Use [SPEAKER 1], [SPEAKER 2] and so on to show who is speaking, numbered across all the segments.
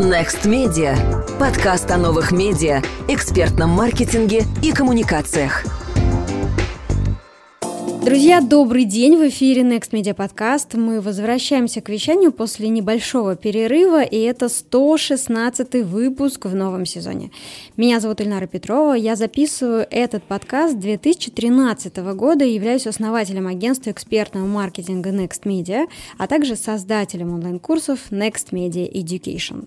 [SPEAKER 1] Next Media. Подкаст о новых медиа, экспертном маркетинге и коммуникациях.
[SPEAKER 2] Друзья, добрый день! В эфире Next Media Podcast. Мы возвращаемся к вещанию после небольшого перерыва, и это 116 выпуск в новом сезоне. Меня зовут Ильнара Петрова, я записываю этот подкаст 2013 года и являюсь основателем агентства экспертного маркетинга Next Media, а также создателем онлайн-курсов Next Media Education.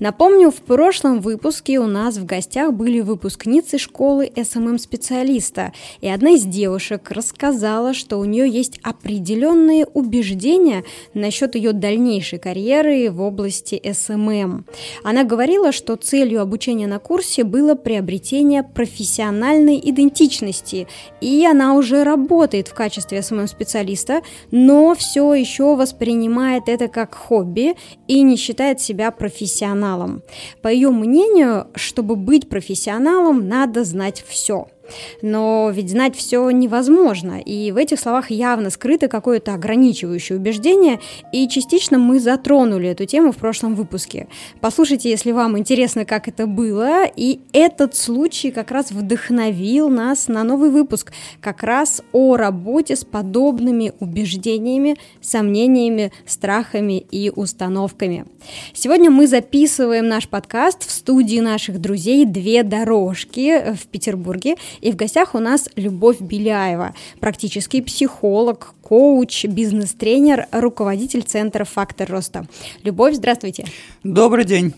[SPEAKER 2] Напомню, в прошлом выпуске у нас в гостях были выпускницы школы SMM-специалиста, и одна из девушек рассказала, сказала, что у нее есть определенные убеждения насчет ее дальнейшей карьеры в области SMM. Она говорила, что целью обучения на курсе было приобретение профессиональной идентичности, и она уже работает в качестве SMM-специалиста, но все еще воспринимает это как хобби и не считает себя профессионалом. По ее мнению, чтобы быть профессионалом, надо знать все – но ведь знать все невозможно, и в этих словах явно скрыто какое-то ограничивающее убеждение, и частично мы затронули эту тему в прошлом выпуске. Послушайте, если вам интересно, как это было, и этот случай как раз вдохновил нас на новый выпуск, как раз о работе с подобными убеждениями, сомнениями, страхами и установками. Сегодня мы записываем наш подкаст в студии наших друзей «Две дорожки» в Петербурге, и в гостях у нас Любовь Беляева, практический психолог, коуч, бизнес-тренер, руководитель Центра «Фактор роста». Любовь, здравствуйте.
[SPEAKER 3] Добрый день.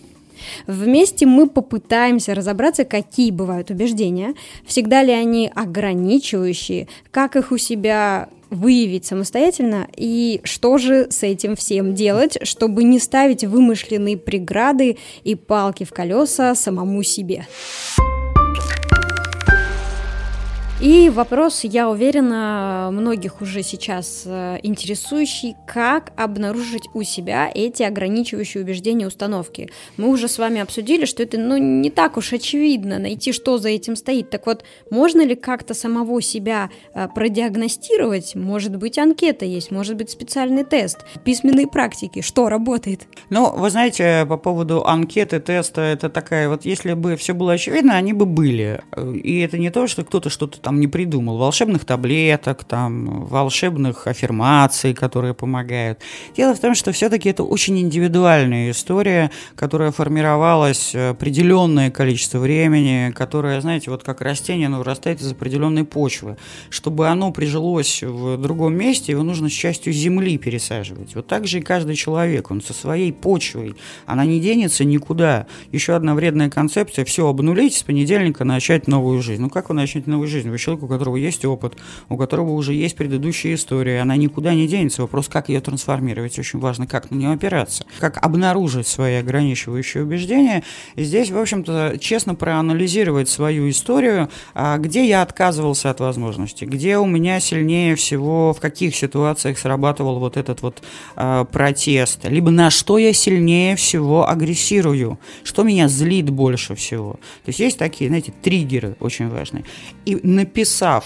[SPEAKER 2] Вместе мы попытаемся разобраться, какие бывают убеждения, всегда ли они ограничивающие, как их у себя выявить самостоятельно и что же с этим всем делать, чтобы не ставить вымышленные преграды и палки в колеса самому себе. И вопрос, я уверена, многих уже сейчас э, интересующий, как обнаружить у себя эти ограничивающие убеждения установки. Мы уже с вами обсудили, что это ну, не так уж очевидно найти, что за этим стоит. Так вот, можно ли как-то самого себя э, продиагностировать? Может быть, анкета есть, может быть, специальный тест, письменные практики. Что работает?
[SPEAKER 3] Ну, вы знаете, по поводу анкеты, теста, это такая вот, если бы все было очевидно, они бы были. И это не то, что кто-то что-то там не придумал. Волшебных таблеток, там, волшебных аффирмаций, которые помогают. Дело в том, что все-таки это очень индивидуальная история, которая формировалась определенное количество времени, которая, знаете, вот как растение, оно вырастает из определенной почвы. Чтобы оно прижилось в другом месте, его нужно с частью земли пересаживать. Вот так же и каждый человек, он со своей почвой, она не денется никуда. Еще одна вредная концепция – все обнулить, с понедельника начать новую жизнь. Ну как вы начнете новую жизнь? Вы вы человек, у которого есть опыт, у которого уже есть предыдущая история, она никуда не денется. Вопрос, как ее трансформировать, очень важно, как на нее опираться, как обнаружить свои ограничивающие убеждения. И здесь, в общем-то, честно проанализировать свою историю, а, где я отказывался от возможности, где у меня сильнее всего, в каких ситуациях срабатывал вот этот вот э, протест, либо на что я сильнее всего агрессирую, что меня злит больше всего. То есть есть такие, знаете, триггеры очень важные. И на написав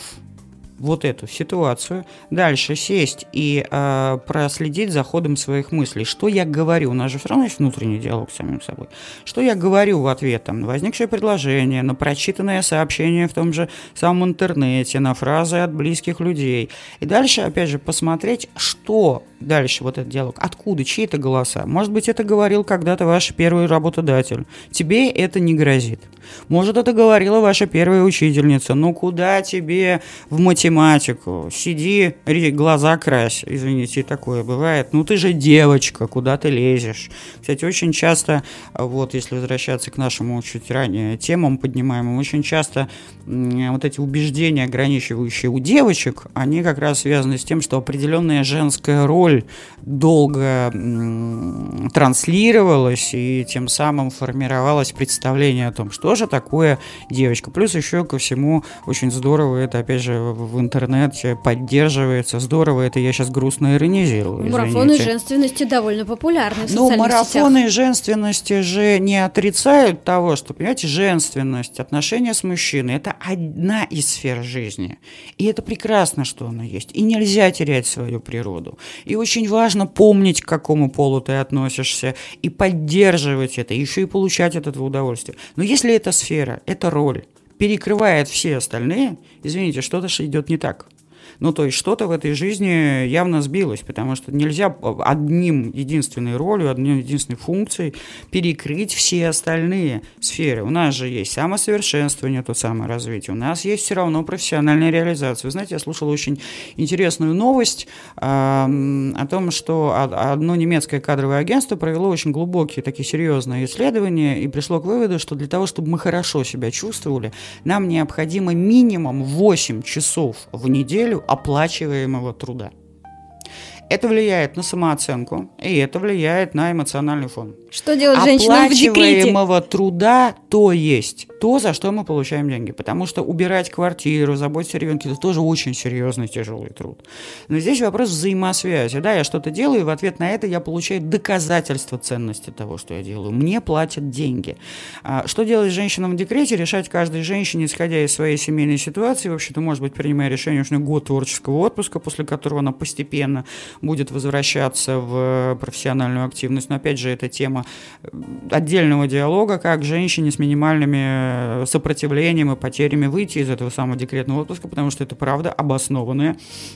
[SPEAKER 3] вот эту ситуацию, дальше сесть и э, проследить за ходом своих мыслей. Что я говорю? У нас же все равно есть внутренний диалог с самим собой. Что я говорю в ответ там, на возникшее предложение, на прочитанное сообщение в том же самом интернете, на фразы от близких людей. И дальше, опять же, посмотреть, что дальше вот этот диалог, откуда, чьи это голоса. Может быть, это говорил когда-то ваш первый работодатель. Тебе это не грозит. Может, это говорила ваша первая учительница. Ну, куда тебе в математику? Сиди, глаза крась. Извините, такое бывает. Ну, ты же девочка, куда ты лезешь? Кстати, очень часто, вот если возвращаться к нашему чуть ранее темам поднимаемым, очень часто вот эти убеждения, ограничивающие у девочек, они как раз связаны с тем, что определенная женская роль долго транслировалась и тем самым формировалось представление о том, что же такое девочка. Плюс еще ко всему очень здорово это, опять же, в интернете поддерживается. Здорово, это я сейчас грустно иронизирую.
[SPEAKER 2] Марафоны женственности довольно популярны в
[SPEAKER 3] Ну, марафоны сетях. женственности же не отрицают того, что, понимаете, женственность, отношения с мужчиной – это одна из сфер жизни. И это прекрасно, что она есть. И нельзя терять свою природу. И очень важно помнить, к какому полу ты относишься и поддерживать это, еще и получать от этого удовольствие. Но если эта сфера, эта роль перекрывает все остальные, извините, что-то идет не так. Ну, то есть что-то в этой жизни явно сбилось, потому что нельзя одним единственной ролью, одной единственной функцией перекрыть все остальные сферы. У нас же есть самосовершенствование, то самое развитие, у нас есть все равно профессиональная реализация. Вы знаете, я слушал очень интересную новость о том, что одно немецкое кадровое агентство провело очень глубокие, такие серьезные исследования и пришло к выводу, что для того, чтобы мы хорошо себя чувствовали, нам необходимо минимум 8 часов в неделю оплачиваемого труда. Это влияет на самооценку, и это влияет на эмоциональный фон.
[SPEAKER 2] Что делать женщинам в декрете?
[SPEAKER 3] Оплачиваемого труда то есть то, за что мы получаем деньги. Потому что убирать квартиру, заботиться о ребенке – это тоже очень серьезный, тяжелый труд. Но здесь вопрос взаимосвязи. Да, я что-то делаю, и в ответ на это я получаю доказательство ценности того, что я делаю. Мне платят деньги. А что делать женщинам в декрете? Решать каждой женщине, исходя из своей семейной ситуации. Вообще-то, может быть, принимая решение, что у нее год творческого отпуска, после которого она постепенно будет возвращаться в профессиональную активность. Но, опять же, это тема э, отдельного диалога, как женщине с минимальными э, сопротивлением и потерями выйти из этого самого декретного отпуска, потому что это, правда, обоснованный,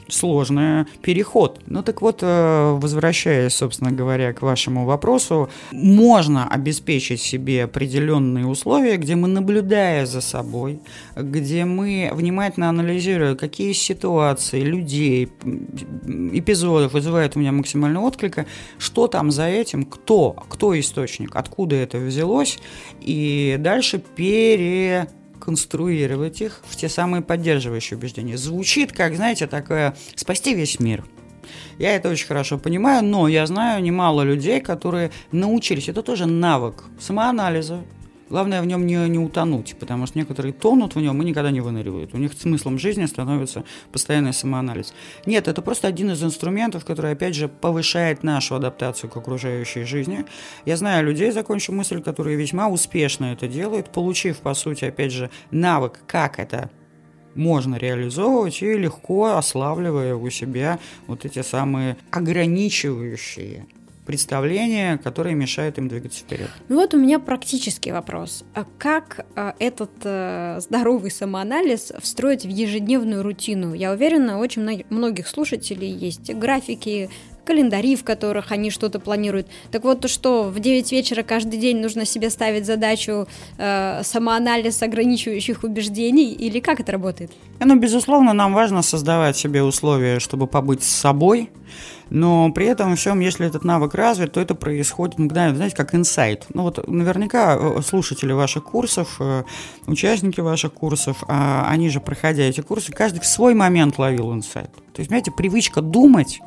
[SPEAKER 3] сложный переход. Ну так вот, э, возвращаясь, собственно говоря, к вашему вопросу, можно обеспечить себе определенные условия, где мы, наблюдая за собой, где мы внимательно анализируя, какие ситуации, людей, эпизодов вызывают у меня максимальный отклика, что там за этим, кто, кто источник, откуда это взялось, и дальше переконструировать их в те самые поддерживающие убеждения. Звучит как, знаете, такое «спасти весь мир». Я это очень хорошо понимаю, но я знаю немало людей, которые научились, это тоже навык самоанализа, Главное в нем не, не утонуть, потому что некоторые тонут в нем и никогда не выныривают. У них смыслом жизни становится постоянный самоанализ. Нет, это просто один из инструментов, который, опять же, повышает нашу адаптацию к окружающей жизни. Я знаю людей, закончу мысль, которые весьма успешно это делают, получив, по сути, опять же, навык, как это можно реализовывать и легко ославливая у себя вот эти самые ограничивающие представления, которые мешают им двигаться вперед.
[SPEAKER 2] Ну вот у меня практический вопрос. А как а, этот а, здоровый самоанализ встроить в ежедневную рутину? Я уверена, очень многих слушателей есть графики, календари, в которых они что-то планируют. Так вот, то что в 9 вечера каждый день нужно себе ставить задачу э, самоанализ ограничивающих убеждений, или как это работает?
[SPEAKER 3] Ну, безусловно, нам важно создавать себе условия, чтобы побыть с собой, но при этом всем, если этот навык развит, то это происходит мгновенно, знаете, как инсайт. Ну вот наверняка э, слушатели ваших курсов, э, участники ваших курсов, а они же, проходя эти курсы, каждый в свой момент ловил инсайт. То есть, понимаете, привычка думать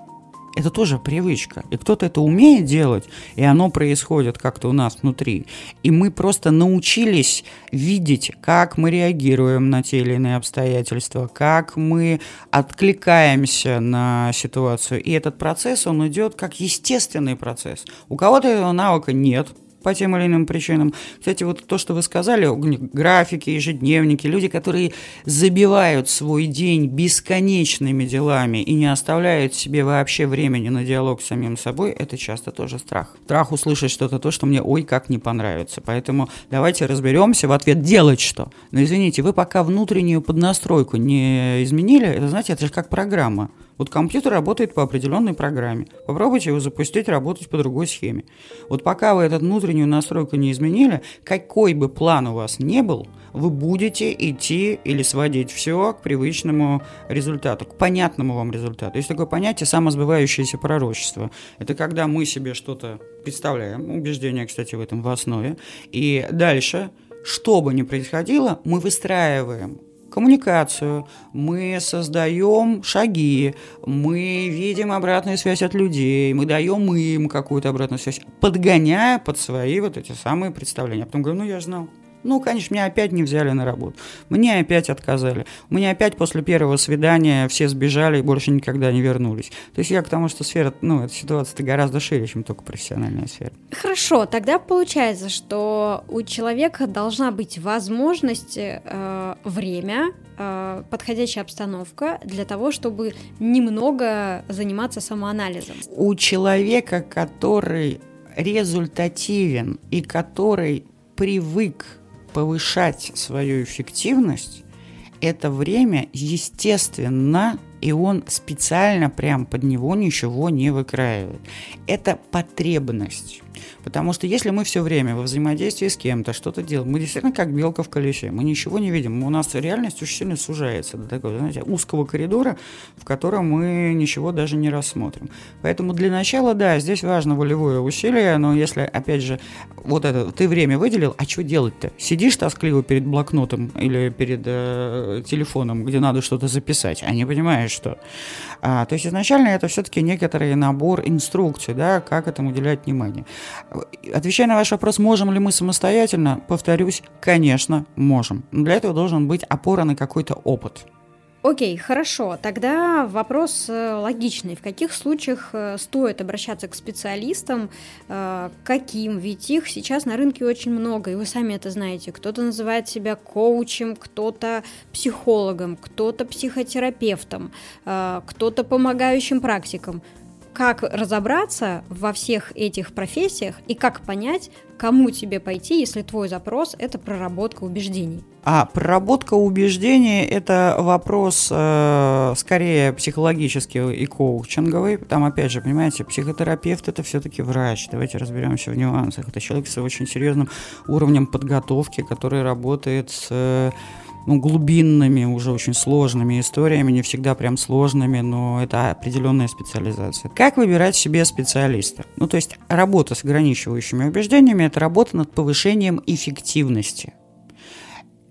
[SPEAKER 3] это тоже привычка. И кто-то это умеет делать, и оно происходит как-то у нас внутри. И мы просто научились видеть, как мы реагируем на те или иные обстоятельства, как мы откликаемся на ситуацию. И этот процесс, он идет как естественный процесс. У кого-то этого навыка нет, по тем или иным причинам. Кстати, вот то, что вы сказали, графики, ежедневники, люди, которые забивают свой день бесконечными делами и не оставляют себе вообще времени на диалог с самим собой, это часто тоже страх. Страх услышать что-то то, что мне ой как не понравится. Поэтому давайте разберемся в ответ делать что. Но извините, вы пока внутреннюю поднастройку не изменили, это знаете, это же как программа. Вот компьютер работает по определенной программе. Попробуйте его запустить, работать по другой схеме. Вот пока вы эту внутреннюю настройку не изменили, какой бы план у вас не был, вы будете идти или сводить все к привычному результату, к понятному вам результату. Есть такое понятие самосбывающееся пророчество. Это когда мы себе что-то представляем, убеждение, кстати, в этом в основе, и дальше, что бы ни происходило, мы выстраиваем коммуникацию, мы создаем шаги, мы видим обратную связь от людей, мы даем им какую-то обратную связь, подгоняя под свои вот эти самые представления. А потом говорю, ну я знал. Ну, конечно, меня опять не взяли на работу. Мне опять отказали. У меня опять после первого свидания все сбежали и больше никогда не вернулись. То есть я к тому, что сфера, ну, эта ситуация-то гораздо шире, чем только профессиональная сфера.
[SPEAKER 2] Хорошо, тогда получается, что у человека должна быть возможность, э, время, э, подходящая обстановка для того, чтобы немного заниматься самоанализом.
[SPEAKER 3] У человека, который результативен и который привык повышать свою эффективность, это время, естественно, и он специально прям под него ничего не выкраивает. Это потребность. Потому что если мы все время во взаимодействии с кем-то что-то делаем, мы действительно как белка в колесе, мы ничего не видим, у нас реальность очень сильно сужается до такого, знаете, узкого коридора, в котором мы ничего даже не рассмотрим. Поэтому для начала, да, здесь важно волевое усилие, но если, опять же, вот это, ты время выделил, а что делать-то? Сидишь тоскливо перед блокнотом или перед э, телефоном, где надо что-то записать, а не понимаешь, что. А, то есть изначально это все-таки некоторый набор инструкций, да, как этому уделять внимание. Отвечая на ваш вопрос, можем ли мы самостоятельно, повторюсь, конечно, можем. Но для этого должен быть опора на какой-то опыт.
[SPEAKER 2] Окей, хорошо. Тогда вопрос э, логичный. В каких случаях э, стоит обращаться к специалистам? Э, каким? Ведь их сейчас на рынке очень много, и вы сами это знаете. Кто-то называет себя коучем, кто-то психологом, кто-то психотерапевтом, кто-то помогающим практиком как разобраться во всех этих профессиях и как понять, кому тебе пойти, если твой запрос – это проработка убеждений?
[SPEAKER 3] А проработка убеждений – это вопрос э, скорее психологический и коучинговый. Там, опять же, понимаете, психотерапевт – это все-таки врач. Давайте разберемся в нюансах. Это человек с очень серьезным уровнем подготовки, который работает с… Э, ну, глубинными, уже очень сложными историями, не всегда прям сложными, но это определенная специализация. Как выбирать себе специалиста? Ну, то есть работа с ограничивающими убеждениями – это работа над повышением эффективности.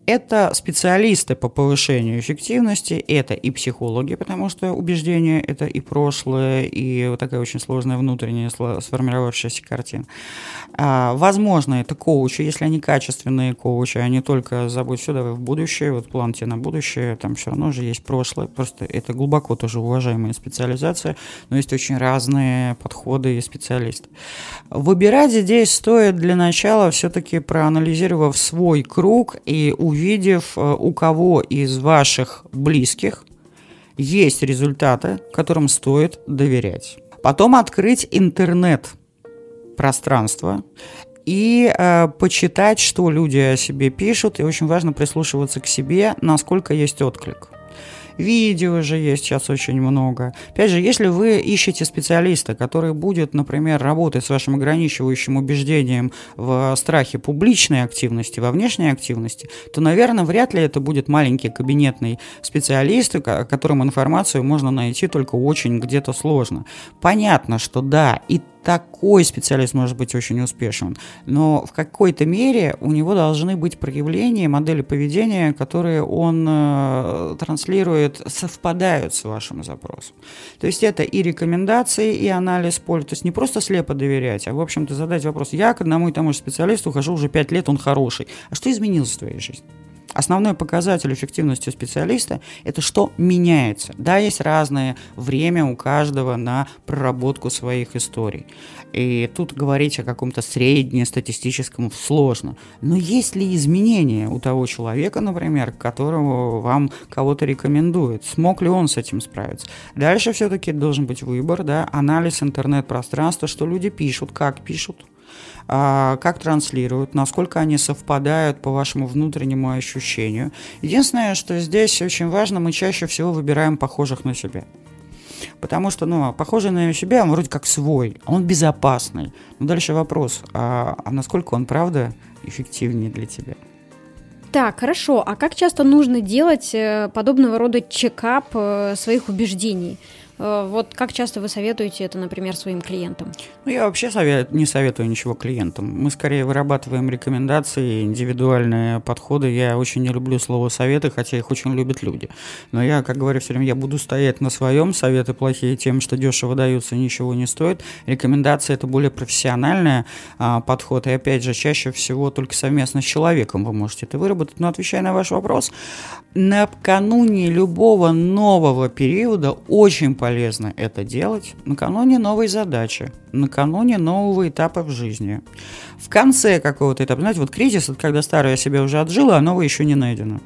[SPEAKER 3] Это специалисты по повышению эффективности, это и психологи, потому что убеждения – это и прошлое, и вот такая очень сложная внутренняя сформировавшаяся картина. А, возможно, это коучи, если они качественные коучи, а не только забудь все, давай в будущее, вот план тебе на будущее, там все равно же есть прошлое, просто это глубоко тоже уважаемая специализация, но есть очень разные подходы и специалисты. Выбирать здесь стоит для начала все-таки проанализировав свой круг и увидеть, увидев, э, у кого из ваших близких есть результаты, которым стоит доверять. Потом открыть интернет пространство и э, почитать, что люди о себе пишут. И очень важно прислушиваться к себе, насколько есть отклик. Видео же есть сейчас очень много. Опять же, если вы ищете специалиста, который будет, например, работать с вашим ограничивающим убеждением в страхе публичной активности, во внешней активности, то, наверное, вряд ли это будет маленький кабинетный специалист, о котором информацию можно найти только очень где-то сложно. Понятно, что да, и такой специалист может быть очень успешен, но в какой-то мере у него должны быть проявления, модели поведения, которые он э, транслирует, совпадают с вашим запросом. То есть это и рекомендации, и анализ поля. То есть не просто слепо доверять, а, в общем-то, задать вопрос. Я к одному и тому же специалисту хожу уже 5 лет, он хороший. А что изменилось в твоей жизни? Основной показатель эффективности специалиста – это что меняется. Да, есть разное время у каждого на проработку своих историй. И тут говорить о каком-то среднестатистическом сложно. Но есть ли изменения у того человека, например, которого вам кого-то рекомендует? Смог ли он с этим справиться? Дальше все-таки должен быть выбор, да, анализ интернет-пространства, что люди пишут, как пишут, как транслируют, насколько они совпадают по вашему внутреннему ощущению. Единственное, что здесь очень важно, мы чаще всего выбираем похожих на себя. Потому что, ну, похожий на себя, он вроде как свой, он безопасный. Но дальше вопрос, а, а насколько он, правда, эффективнее для тебя?
[SPEAKER 2] Так, хорошо. А как часто нужно делать э, подобного рода чекап э, своих убеждений? Э, вот как часто вы советуете это, например, своим клиентам?
[SPEAKER 3] Ну, я вообще совет, не советую ничего клиентам. Мы скорее вырабатываем рекомендации, индивидуальные подходы. Я очень не люблю слово советы, хотя их очень любят люди. Но я, как говорю все время, я буду стоять на своем. Советы плохие тем, что дешево даются, ничего не стоит. Рекомендации это более профессиональный а, подход. И опять же, чаще всего только совместно с человеком вы можете это выработать. Но отвечая на ваш вопрос, накануне любого нового периода очень полезно это делать накануне новой задачи, накануне нового этапа в жизни. В конце какого-то этапа, знаете, вот кризис, это когда старое себе уже отжило, а новое еще не найдено.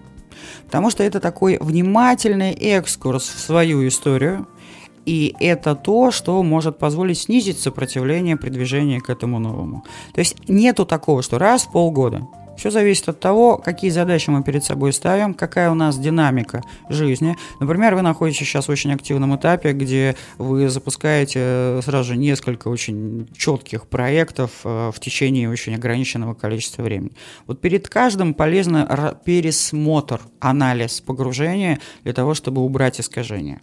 [SPEAKER 3] Потому что это такой внимательный экскурс в свою историю, И это то, что может позволить снизить сопротивление при движении к этому новому. То есть нету такого, что раз в полгода все зависит от того, какие задачи мы перед собой ставим, какая у нас динамика жизни. Например, вы находитесь сейчас в очень активном этапе, где вы запускаете э, сразу же несколько очень четких проектов э, в течение очень ограниченного количества времени. Вот перед каждым полезно пересмотр, анализ погружения для того, чтобы убрать искажения.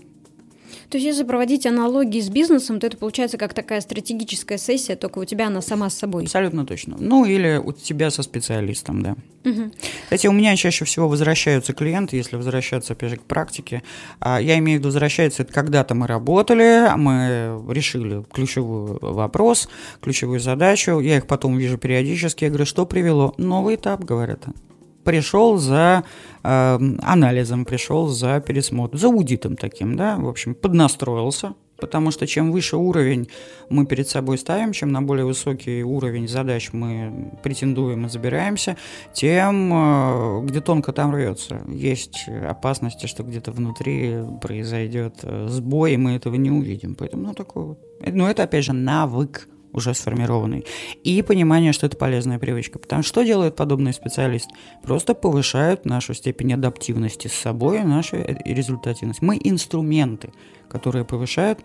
[SPEAKER 2] То есть, если проводить аналогии с бизнесом, то это получается как такая стратегическая сессия, только у тебя она сама с собой.
[SPEAKER 3] Абсолютно точно. Ну, или у тебя со специалистом, да. Угу. Кстати, у меня чаще всего возвращаются клиенты, если возвращаться, опять же, к практике. А, я имею в виду, возвращаются, это когда-то мы работали, мы решили ключевой вопрос, ключевую задачу, я их потом вижу периодически, я говорю, что привело? Новый этап, говорят пришел за э, анализом, пришел за пересмотром, за аудитом таким, да, в общем, поднастроился, потому что чем выше уровень мы перед собой ставим, чем на более высокий уровень задач мы претендуем и забираемся, тем э, где тонко там рвется. Есть опасности, что где-то внутри произойдет э, сбой, и мы этого не увидим. Поэтому, ну, такой вот. Ну, это, опять же, навык уже сформированный, и понимание, что это полезная привычка. Потому что делает подобный специалист? Просто повышают нашу степень адаптивности с собой, нашу результативность. Мы инструменты, которые повышают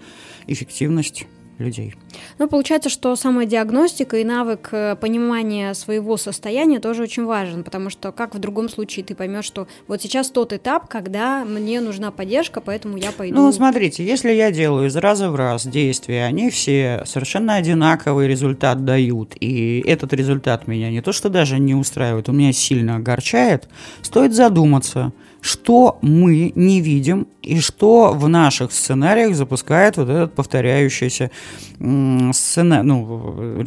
[SPEAKER 3] эффективность людей.
[SPEAKER 2] Ну, получается, что самодиагностика и навык э, понимания своего состояния тоже очень важен, потому что как в другом случае ты поймешь, что вот сейчас тот этап, когда мне нужна поддержка, поэтому я пойду.
[SPEAKER 3] Ну, смотрите, если я делаю из раза в раз действия, они все совершенно одинаковый результат дают, и этот результат меня не то что даже не устраивает, он меня сильно огорчает, стоит задуматься – что мы не видим и что в наших сценариях запускает вот этот повторяющийся сцена, ну,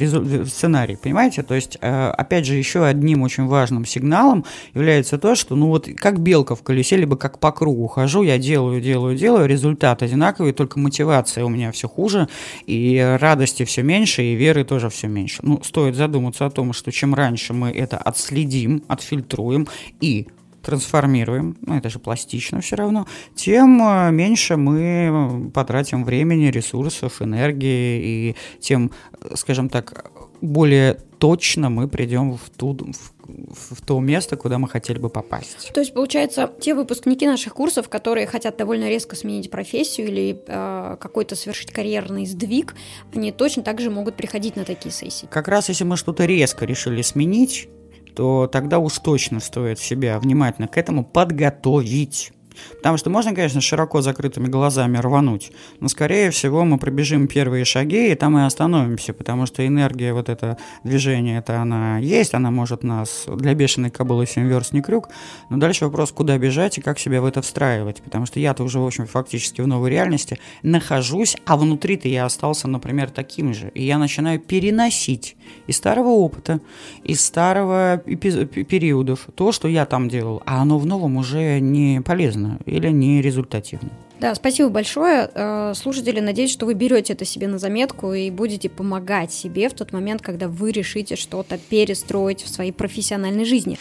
[SPEAKER 3] сценарий, понимаете? То есть, э, опять же, еще одним очень важным сигналом является то, что, ну вот, как белка в колесе, либо как по кругу хожу, я делаю, делаю, делаю, результат одинаковый, только мотивация у меня все хуже, и радости все меньше, и веры тоже все меньше. Ну, стоит задуматься о том, что чем раньше мы это отследим, отфильтруем и трансформируем, ну это же пластично все равно, тем э, меньше мы потратим времени, ресурсов, энергии, и тем, скажем так, более точно мы придем в, ту, в, в то место, куда мы хотели бы попасть.
[SPEAKER 2] То есть, получается, те выпускники наших курсов, которые хотят довольно резко сменить профессию или э, какой-то совершить карьерный сдвиг, они точно так же могут приходить на такие сессии.
[SPEAKER 3] Как раз если мы что-то резко решили сменить, то тогда уж точно стоит себя внимательно к этому подготовить. Потому что можно, конечно, широко закрытыми глазами рвануть, но, скорее всего, мы пробежим первые шаги, и там и остановимся, потому что энергия, вот это движение, это она есть, она может нас для бешеной кобылы 7 верст не крюк, но дальше вопрос, куда бежать и как себя в это встраивать, потому что я-то уже, в общем, фактически в новой реальности нахожусь, а внутри-то я остался, например, таким же, и я начинаю переносить из старого опыта, из старого периодов то, что я там делал, а оно в новом уже не полезно эффективно или не результативно.
[SPEAKER 2] Да, спасибо большое. Э, слушатели, надеюсь, что вы берете это себе на заметку и будете помогать себе в тот момент, когда вы решите что-то перестроить в своей профессиональной жизни.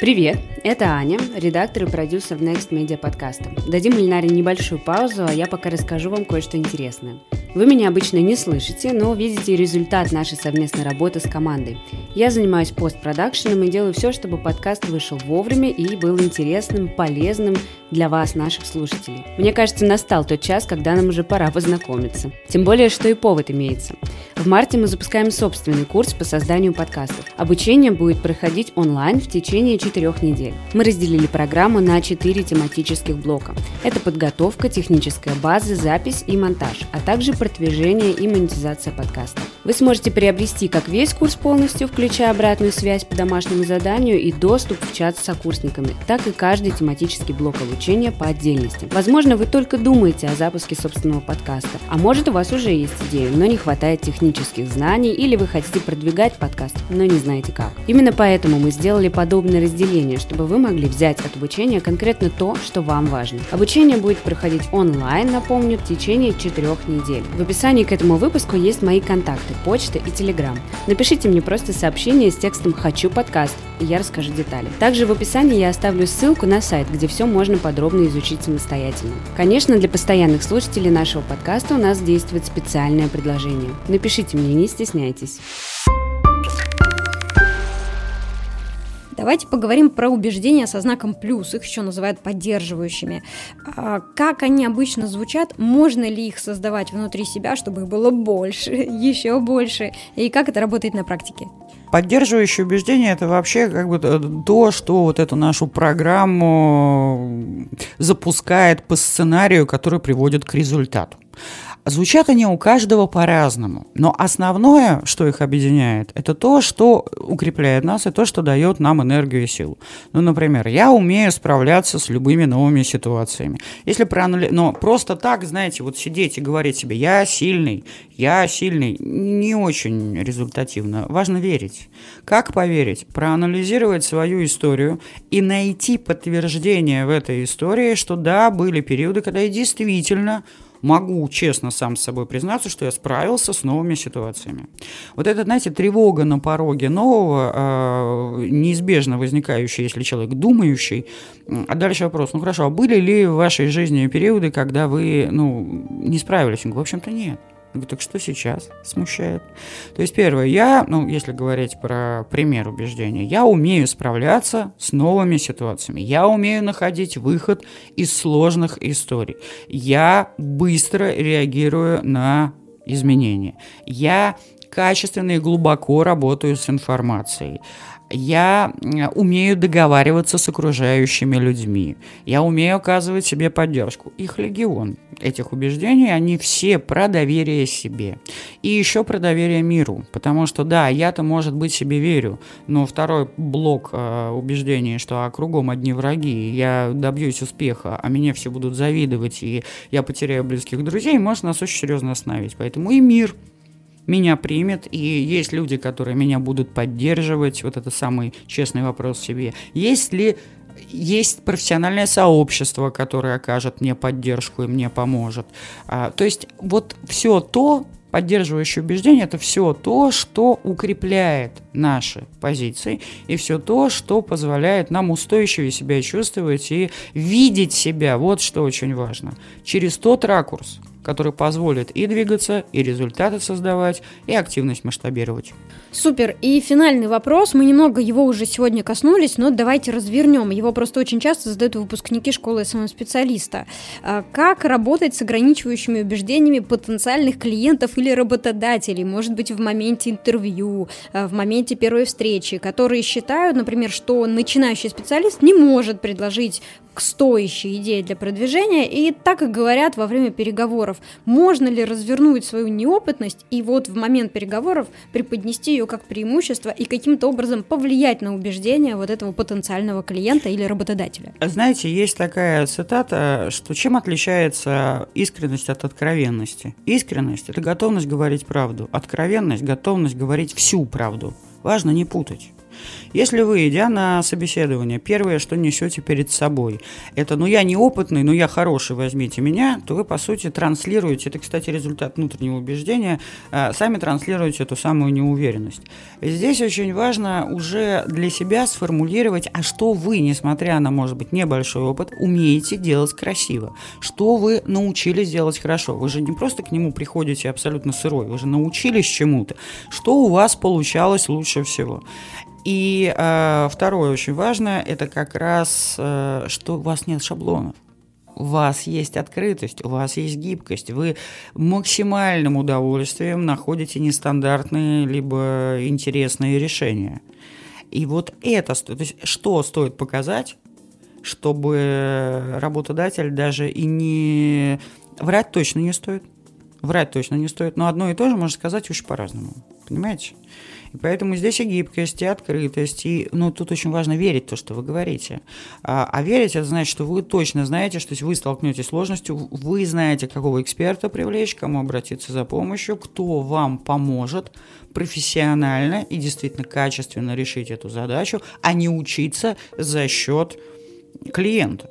[SPEAKER 4] Привет, это Аня, редактор и продюсер Next Media подкаста. Дадим Ильнаре небольшую паузу, а я пока расскажу вам кое-что интересное. Вы меня обычно не слышите, но видите результат нашей совместной работы с командой. Я занимаюсь постпродакшеном и делаю все, чтобы подкаст вышел вовремя и был интересным, полезным для вас, наших слушателей. Мне кажется, настал тот час, когда нам уже пора познакомиться. Тем более, что и повод имеется. В марте мы запускаем собственный курс по созданию подкастов. Обучение будет проходить онлайн в течение четырех недель. Мы разделили программу на четыре тематических блока. Это подготовка, техническая база, запись и монтаж, а также продвижение и монетизация подкаста. Вы сможете приобрести как весь курс полностью, включая обратную связь по домашнему заданию и доступ в чат с сокурсниками, так и каждый тематический блок обучения по отдельности. Возможно, вы только думаете о запуске собственного подкаста, а может у вас уже есть идея, но не хватает технических знаний или вы хотите продвигать подкаст, но не знаете как. Именно поэтому мы сделали подобное разделение, чтобы вы могли взять от обучения конкретно то, что вам важно. Обучение будет проходить онлайн, напомню, в течение четырех недель. В описании к этому выпуску есть мои контакты. почты и телеграм. Напишите мне просто сообщение с текстом «Хочу подкаст», и я расскажу детали. Также в описании я оставлю ссылку на сайт, где все можно подробно изучить самостоятельно. Конечно, для постоянных слушателей нашего подкаста у нас действует специальное предложение. Напишите мне, не стесняйтесь.
[SPEAKER 2] Давайте поговорим про убеждения со знаком плюс, их еще называют поддерживающими. А как они обычно звучат, можно ли их создавать внутри себя, чтобы их было больше, еще больше, и как это работает на практике?
[SPEAKER 3] Поддерживающее убеждение – это вообще как бы то, что вот эту нашу программу запускает по сценарию, который приводит к результату. Звучат они у каждого по-разному, но основное, что их объединяет, это то, что укрепляет нас и то, что дает нам энергию и силу. Ну, например, я умею справляться с любыми новыми ситуациями. Если проанали... Но просто так, знаете, вот сидеть и говорить себе «я сильный», «я сильный» не очень результативно. Важно верить. Как поверить? Проанализировать свою историю и найти подтверждение в этой истории, что да, были периоды, когда я действительно могу честно сам с собой признаться, что я справился с новыми ситуациями. Вот это, знаете, тревога на пороге нового, э, неизбежно возникающая, если человек думающий. А дальше вопрос, ну хорошо, а были ли в вашей жизни периоды, когда вы ну, не справились? В общем-то, нет. Я говорю, так что сейчас смущает? То есть, первое, я, ну, если говорить про пример убеждения, я умею справляться с новыми ситуациями. Я умею находить выход из сложных историй. Я быстро реагирую на изменения. Я качественно и глубоко работаю с информацией я умею договариваться с окружающими людьми, я умею оказывать себе поддержку. Их легион этих убеждений, они все про доверие себе. И еще про доверие миру, потому что да, я-то, может быть, себе верю, но второй блок э, убеждений, что а, кругом одни враги, я добьюсь успеха, а меня все будут завидовать, и я потеряю близких друзей, может нас очень серьезно остановить. Поэтому и мир меня примет, и есть люди, которые меня будут поддерживать, вот это самый честный вопрос себе. Есть ли есть профессиональное сообщество, которое окажет мне поддержку и мне поможет. А, то есть вот все то, поддерживающее убеждение, это все то, что укрепляет наши позиции, и все то, что позволяет нам устойчивее себя чувствовать и видеть себя. Вот что очень важно. Через тот ракурс, который позволит и двигаться, и результаты создавать, и активность масштабировать.
[SPEAKER 2] Супер. И финальный вопрос. Мы немного его уже сегодня коснулись, но давайте развернем. Его просто очень часто задают выпускники школы SMM-специалиста. А как работать с ограничивающими убеждениями потенциальных клиентов или работодателей? Может быть, в моменте интервью, а, в моменте первой встречи, которые считают, например, что начинающий специалист не может предложить стоящие идеи для продвижения, и так и говорят во время переговоров. Можно ли развернуть свою неопытность и вот в момент переговоров преподнести ее как преимущество и каким-то образом повлиять на убеждения вот этого потенциального клиента или работодателя?
[SPEAKER 3] Знаете, есть такая цитата, что чем отличается искренность от откровенности? Искренность – это готовность говорить правду, откровенность – готовность говорить всю правду. Важно не путать. Если вы, идя на собеседование, первое, что несете перед собой, это «ну я неопытный, но я хороший, возьмите меня», то вы, по сути, транслируете, это, кстати, результат внутреннего убеждения, а, сами транслируете эту самую неуверенность. Здесь очень важно уже для себя сформулировать, а что вы, несмотря на, может быть, небольшой опыт, умеете делать красиво, что вы научились делать хорошо. Вы же не просто к нему приходите абсолютно сырой, вы же научились чему-то, что у вас получалось лучше всего. И э, второе очень важное, это как раз, э, что у вас нет шаблонов. У вас есть открытость, у вас есть гибкость. Вы максимальным удовольствием находите нестандартные либо интересные решения. И вот это, то есть что стоит показать, чтобы работодатель даже и не... Врать точно не стоит. Врать точно не стоит. Но одно и то же можно сказать очень по-разному. Понимаете? И поэтому здесь и гибкость, и открытость, и, ну, тут очень важно верить в то, что вы говорите. А, а верить, это значит, что вы точно знаете, что вы столкнетесь с сложностью, вы знаете, какого эксперта привлечь, кому обратиться за помощью, кто вам поможет профессионально и действительно качественно решить эту задачу, а не учиться за счет клиента.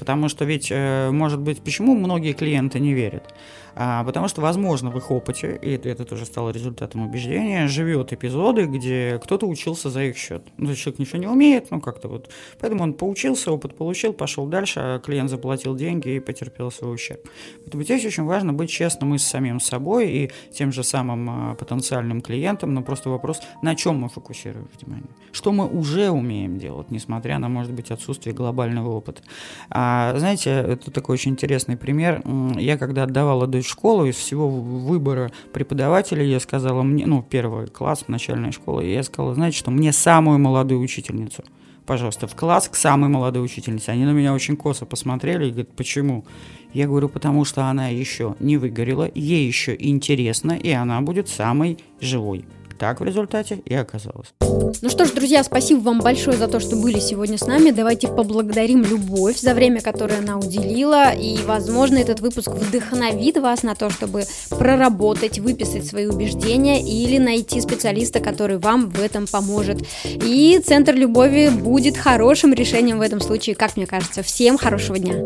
[SPEAKER 3] Потому что ведь, э, может быть, почему многие клиенты не верят? А, потому что, возможно, в их опыте, и это, это тоже стало результатом убеждения, живет эпизоды, где кто-то учился за их счет. Ну, человек ничего не умеет, ну как-то вот. Поэтому он поучился, опыт получил, пошел дальше, а клиент заплатил деньги и потерпел свой ущерб. Поэтому здесь очень важно быть честным и с самим собой, и тем же самым а, потенциальным клиентом, но просто вопрос, на чем мы фокусируем внимание. Что мы уже умеем делать, несмотря на, может быть, отсутствие глобального опыта. А, знаете, это такой очень интересный пример. Я когда отдавала дочь в школу, из всего выбора преподавателей я сказала мне, ну, первый класс, начальная школа, я сказала, знаете, что мне самую молодую учительницу пожалуйста, в класс к самой молодой учительнице. Они на меня очень косо посмотрели и говорят, почему? Я говорю, потому что она еще не выгорела, ей еще интересно, и она будет самой живой так в результате и оказалось.
[SPEAKER 2] Ну что ж, друзья, спасибо вам большое за то, что были сегодня с нами. Давайте поблагодарим Любовь за время, которое она уделила. И, возможно, этот выпуск вдохновит вас на то, чтобы проработать, выписать свои убеждения или найти специалиста, который вам в этом поможет. И Центр Любови будет хорошим решением в этом случае, как мне кажется. Всем хорошего дня!